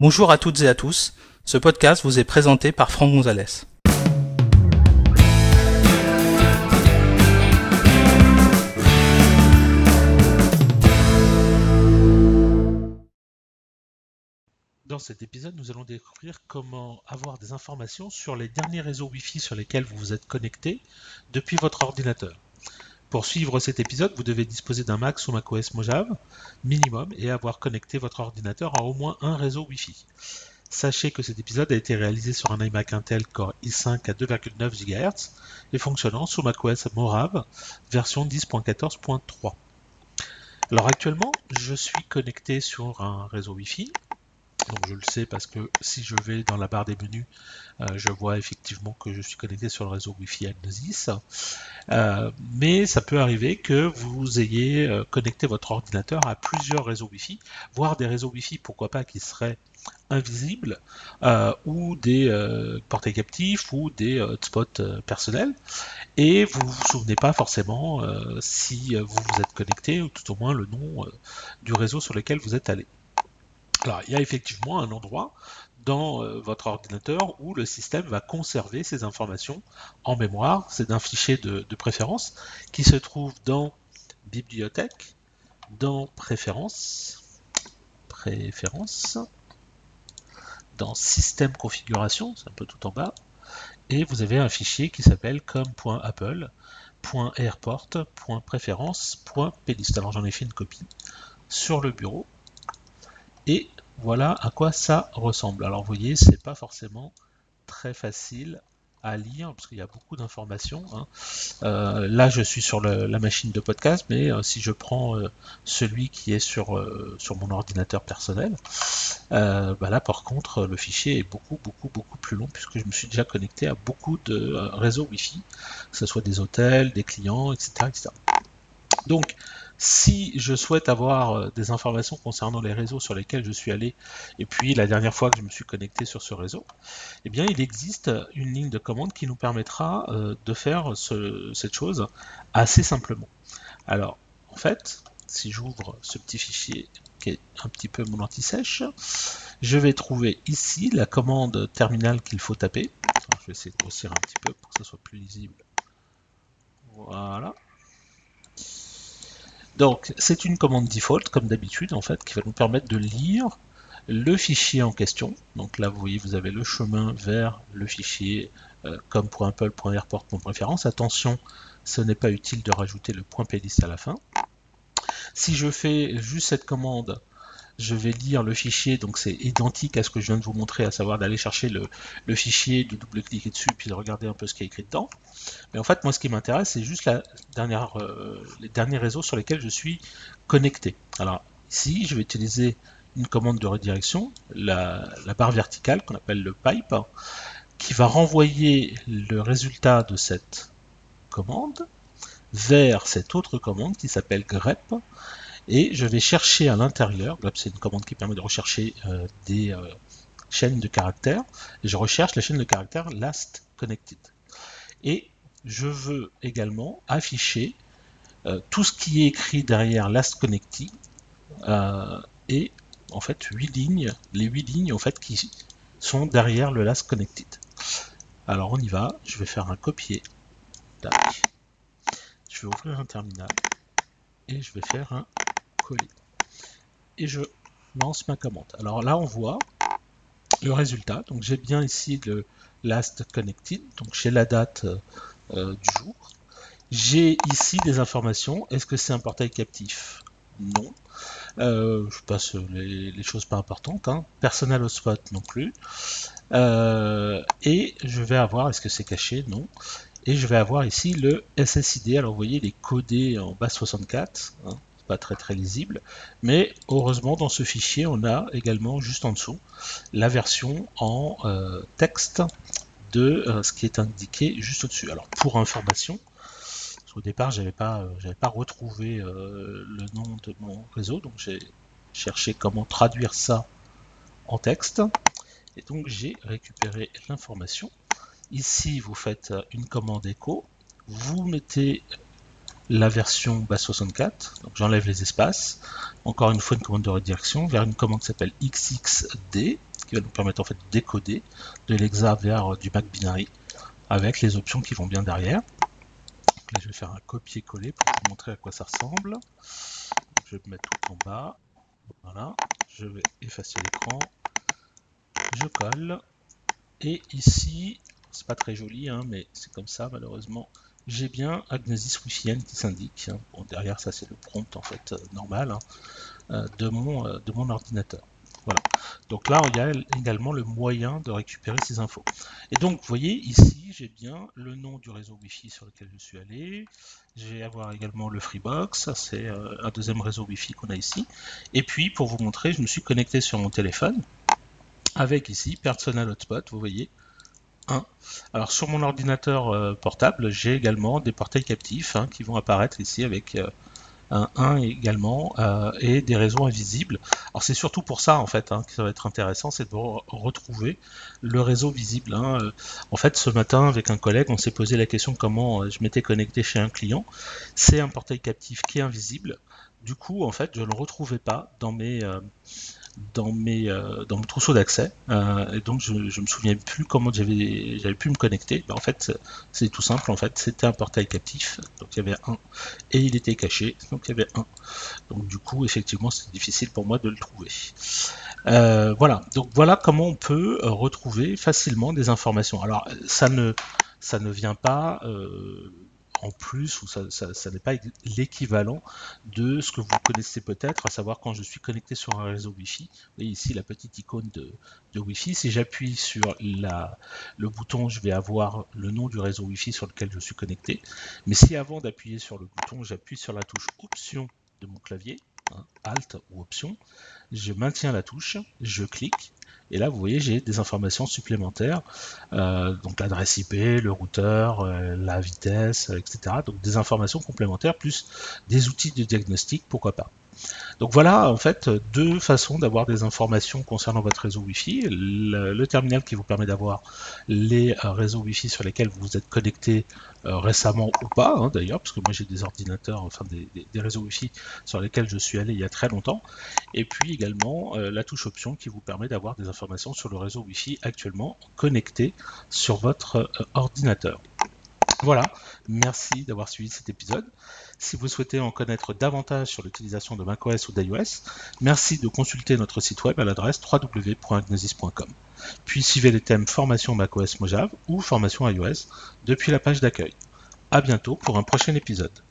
Bonjour à toutes et à tous, ce podcast vous est présenté par Franck Gonzalez. Dans cet épisode, nous allons découvrir comment avoir des informations sur les derniers réseaux Wi-Fi sur lesquels vous vous êtes connecté depuis votre ordinateur. Pour suivre cet épisode, vous devez disposer d'un Mac ou macOS Mojave minimum et avoir connecté votre ordinateur à au moins un réseau Wi-Fi. Sachez que cet épisode a été réalisé sur un iMac Intel Core i5 à 2,9 GHz et fonctionnant sous macOS Mojave version 10.14.3. Alors actuellement, je suis connecté sur un réseau Wi-Fi donc je le sais parce que si je vais dans la barre des menus, euh, je vois effectivement que je suis connecté sur le réseau Wi-Fi Agnosis. Euh, mais ça peut arriver que vous ayez euh, connecté votre ordinateur à plusieurs réseaux Wi-Fi, voire des réseaux Wi-Fi, pourquoi pas, qui seraient invisibles, ou des portails captifs, ou des hotspots personnels, et vous ne vous souvenez pas forcément si vous vous êtes connecté, ou tout au moins le nom du réseau sur lequel vous êtes allé. Il y a effectivement un endroit dans euh, votre ordinateur où le système va conserver ces informations en mémoire. C'est un fichier de, préférence qui se trouve dans Bibliothèque, dans Préférences, Préférences, dans Système Configuration, c'est un peu tout en bas, et vous avez un fichier qui s'appelle com.apple.airport.préférence.plist. Alors j'en ai fait une copie sur le bureau et voilà à quoi ça ressemble. Alors vous voyez, c'est pas forcément très facile à lire parce qu'il y a beaucoup d'informations. Hein. Euh, là, je suis sur la machine de podcast, mais euh, si je prends euh, celui qui est sur, sur mon ordinateur personnel, bah là, par contre, le fichier est beaucoup, beaucoup, beaucoup plus long puisque je me suis déjà connecté à beaucoup de réseaux Wi-Fi, que ce soit des hôtels, des clients, etc. etc. Donc, si je souhaite avoir euh, des informations concernant les réseaux sur lesquels je suis allé, et puis la dernière fois que je me suis connecté sur ce réseau, eh bien il existe une ligne de commande qui nous permettra euh, de faire cette chose assez simplement. Alors, en fait, si j'ouvre ce petit fichier qui est un petit peu mon anti-sèche, je vais trouver ici la commande terminale qu'il faut taper. je vais essayer de grossir un petit peu pour que ce soit plus lisible. Voilà. Donc c'est une commande default comme d'habitude en fait qui va nous permettre de lire le fichier en question. Donc là vous voyez vous avez le chemin vers le fichier euh, comme.apple.airport.préférence. Attention, ce n'est pas utile de rajouter le point playlist à la fin. Si je fais juste cette commande je vais lire le fichier, donc c'est identique à ce que je viens de vous montrer, à savoir d'aller chercher le, fichier, de double-cliquer dessus, puis de regarder un peu ce qui est écrit dedans. Mais en fait, moi, ce qui m'intéresse, c'est juste la dernière, euh, les derniers réseaux sur lesquels je suis connecté. Alors, ici, je vais utiliser une commande de redirection, la, la barre verticale qu'on appelle le pipe, qui va renvoyer le résultat de cette commande vers cette autre commande qui s'appelle grep, et je vais chercher à l'intérieur, c'est une commande qui permet de rechercher euh, des euh, chaînes de caractères, et je recherche la chaîne de caractères last connected. Et je veux également afficher euh, tout ce qui est écrit derrière last connected, et en fait 8 lignes, les 8 lignes en fait qui sont derrière le last connected. Alors on y va, je vais faire un copier. Je vais ouvrir un terminal et je vais faire un et je lance ma commande. Alors là, on voit le résultat. Donc j'ai bien ici le last connected, donc j'ai la date euh, du jour. J'ai ici des informations. Est-ce que c'est un portail captif? Non. Euh, je passe les, choses pas importantes. Hein. Personnel hotspot non plus. Euh, et je vais avoir, est-ce que c'est caché? Non. Et je vais avoir ici le SSID. Alors vous voyez, il est codé en base 64 pas très très lisible, mais heureusement dans ce fichier on a également juste en dessous la version en euh, texte de euh, ce qui est indiqué juste au-dessus. Alors pour information, au départ j'avais pas euh, j'avais pas retrouvé le nom de mon réseau, donc j'ai cherché comment traduire ça en texte, et donc j'ai récupéré l'information. Ici vous faites une commande écho, vous mettez la version base 64. Donc j'enlève les espaces. Encore une fois une commande de redirection vers une commande qui s'appelle XXD qui va nous permettre en fait de décoder de l'exa vers du Mac binary avec les options qui vont bien derrière. je vais faire un copier-coller pour vous montrer à quoi ça ressemble. je vais mettre tout en bas. Voilà. Je vais effacer l'écran. Je colle. Et ici, c'est pas très joli, hein, mais c'est comme ça malheureusement. J'ai bien Agnesis Wi-Fi qui s'indique. Hein. Bon, derrière ça c'est le prompt en fait euh, normal hein, euh, de, mon, euh, de mon ordinateur. Voilà. Donc là, il y a également le moyen de récupérer ces infos. Et donc, vous voyez, ici, j'ai bien le nom du réseau Wi-Fi sur lequel je suis allé. Je vais avoir également le Freebox, c'est un deuxième réseau Wi-Fi qu'on a ici. Et puis, pour vous montrer, je me suis connecté sur mon téléphone avec ici Personal Hotspot, vous voyez, 1. Alors sur mon ordinateur euh, portable, j'ai également des portails captifs hein, qui vont apparaître ici avec euh, un 1 également euh, et des réseaux invisibles. Alors c'est surtout pour ça en fait hein, que ça va être intéressant, c'est de retrouver le réseau visible. Hein. En fait, ce matin avec un collègue, on s'est posé la question comment je m'étais connecté chez un client. C'est un portail captif qui est invisible. Du coup, en fait, je ne le retrouvais pas dans mes dans mes euh, dans mon trousseau d'accès. Euh, et donc je, je me souviens plus comment j'avais j'avais pu me connecter. Ben, en fait c'est tout simple en fait. C'était un portail captif. Donc il y avait un. Et il était caché. Donc il y avait un. Donc du coup effectivement c'est difficile pour moi de le trouver. Euh, voilà. Donc voilà comment on peut retrouver facilement des informations. Alors ça ne ça ne vient pas en plus, ou ça, n'est pas l'équivalent de ce que vous connaissez peut-être, à savoir quand je suis connecté sur un réseau Wi-Fi. Vous voyez ici la petite icône de, Wi-Fi. Si j'appuie sur le bouton, je vais avoir le nom du réseau Wi-Fi sur lequel je suis connecté. Mais si avant d'appuyer sur le bouton, j'appuie sur la touche Option de mon clavier, Alt ou Option, je maintiens la touche, je clique, et là, vous voyez, j'ai des informations supplémentaires, euh, donc l'adresse IP, le routeur, euh, la vitesse, etc. Donc des informations complémentaires plus des outils de diagnostic, pourquoi pas. Donc voilà en fait deux façons d'avoir des informations concernant votre réseau Wi-Fi. Le, terminal qui vous permet d'avoir les euh, réseaux Wi-Fi sur lesquels vous vous êtes connecté récemment ou pas hein, d'ailleurs, parce que moi j'ai des ordinateurs, enfin des, réseaux Wi-Fi sur lesquels je suis allé il y a très longtemps. Et puis également euh, la touche option qui vous permet d'avoir des informations sur le réseau Wi-Fi actuellement connecté sur votre ordinateur. Voilà, merci d'avoir suivi cet épisode. Si vous souhaitez en connaître davantage sur l'utilisation de macOS ou d'iOS, merci de consulter notre site web à l'adresse www.agnosis.com. Puis suivez les thèmes formation macOS Mojave ou formation iOS depuis la page d'accueil. À bientôt pour un prochain épisode.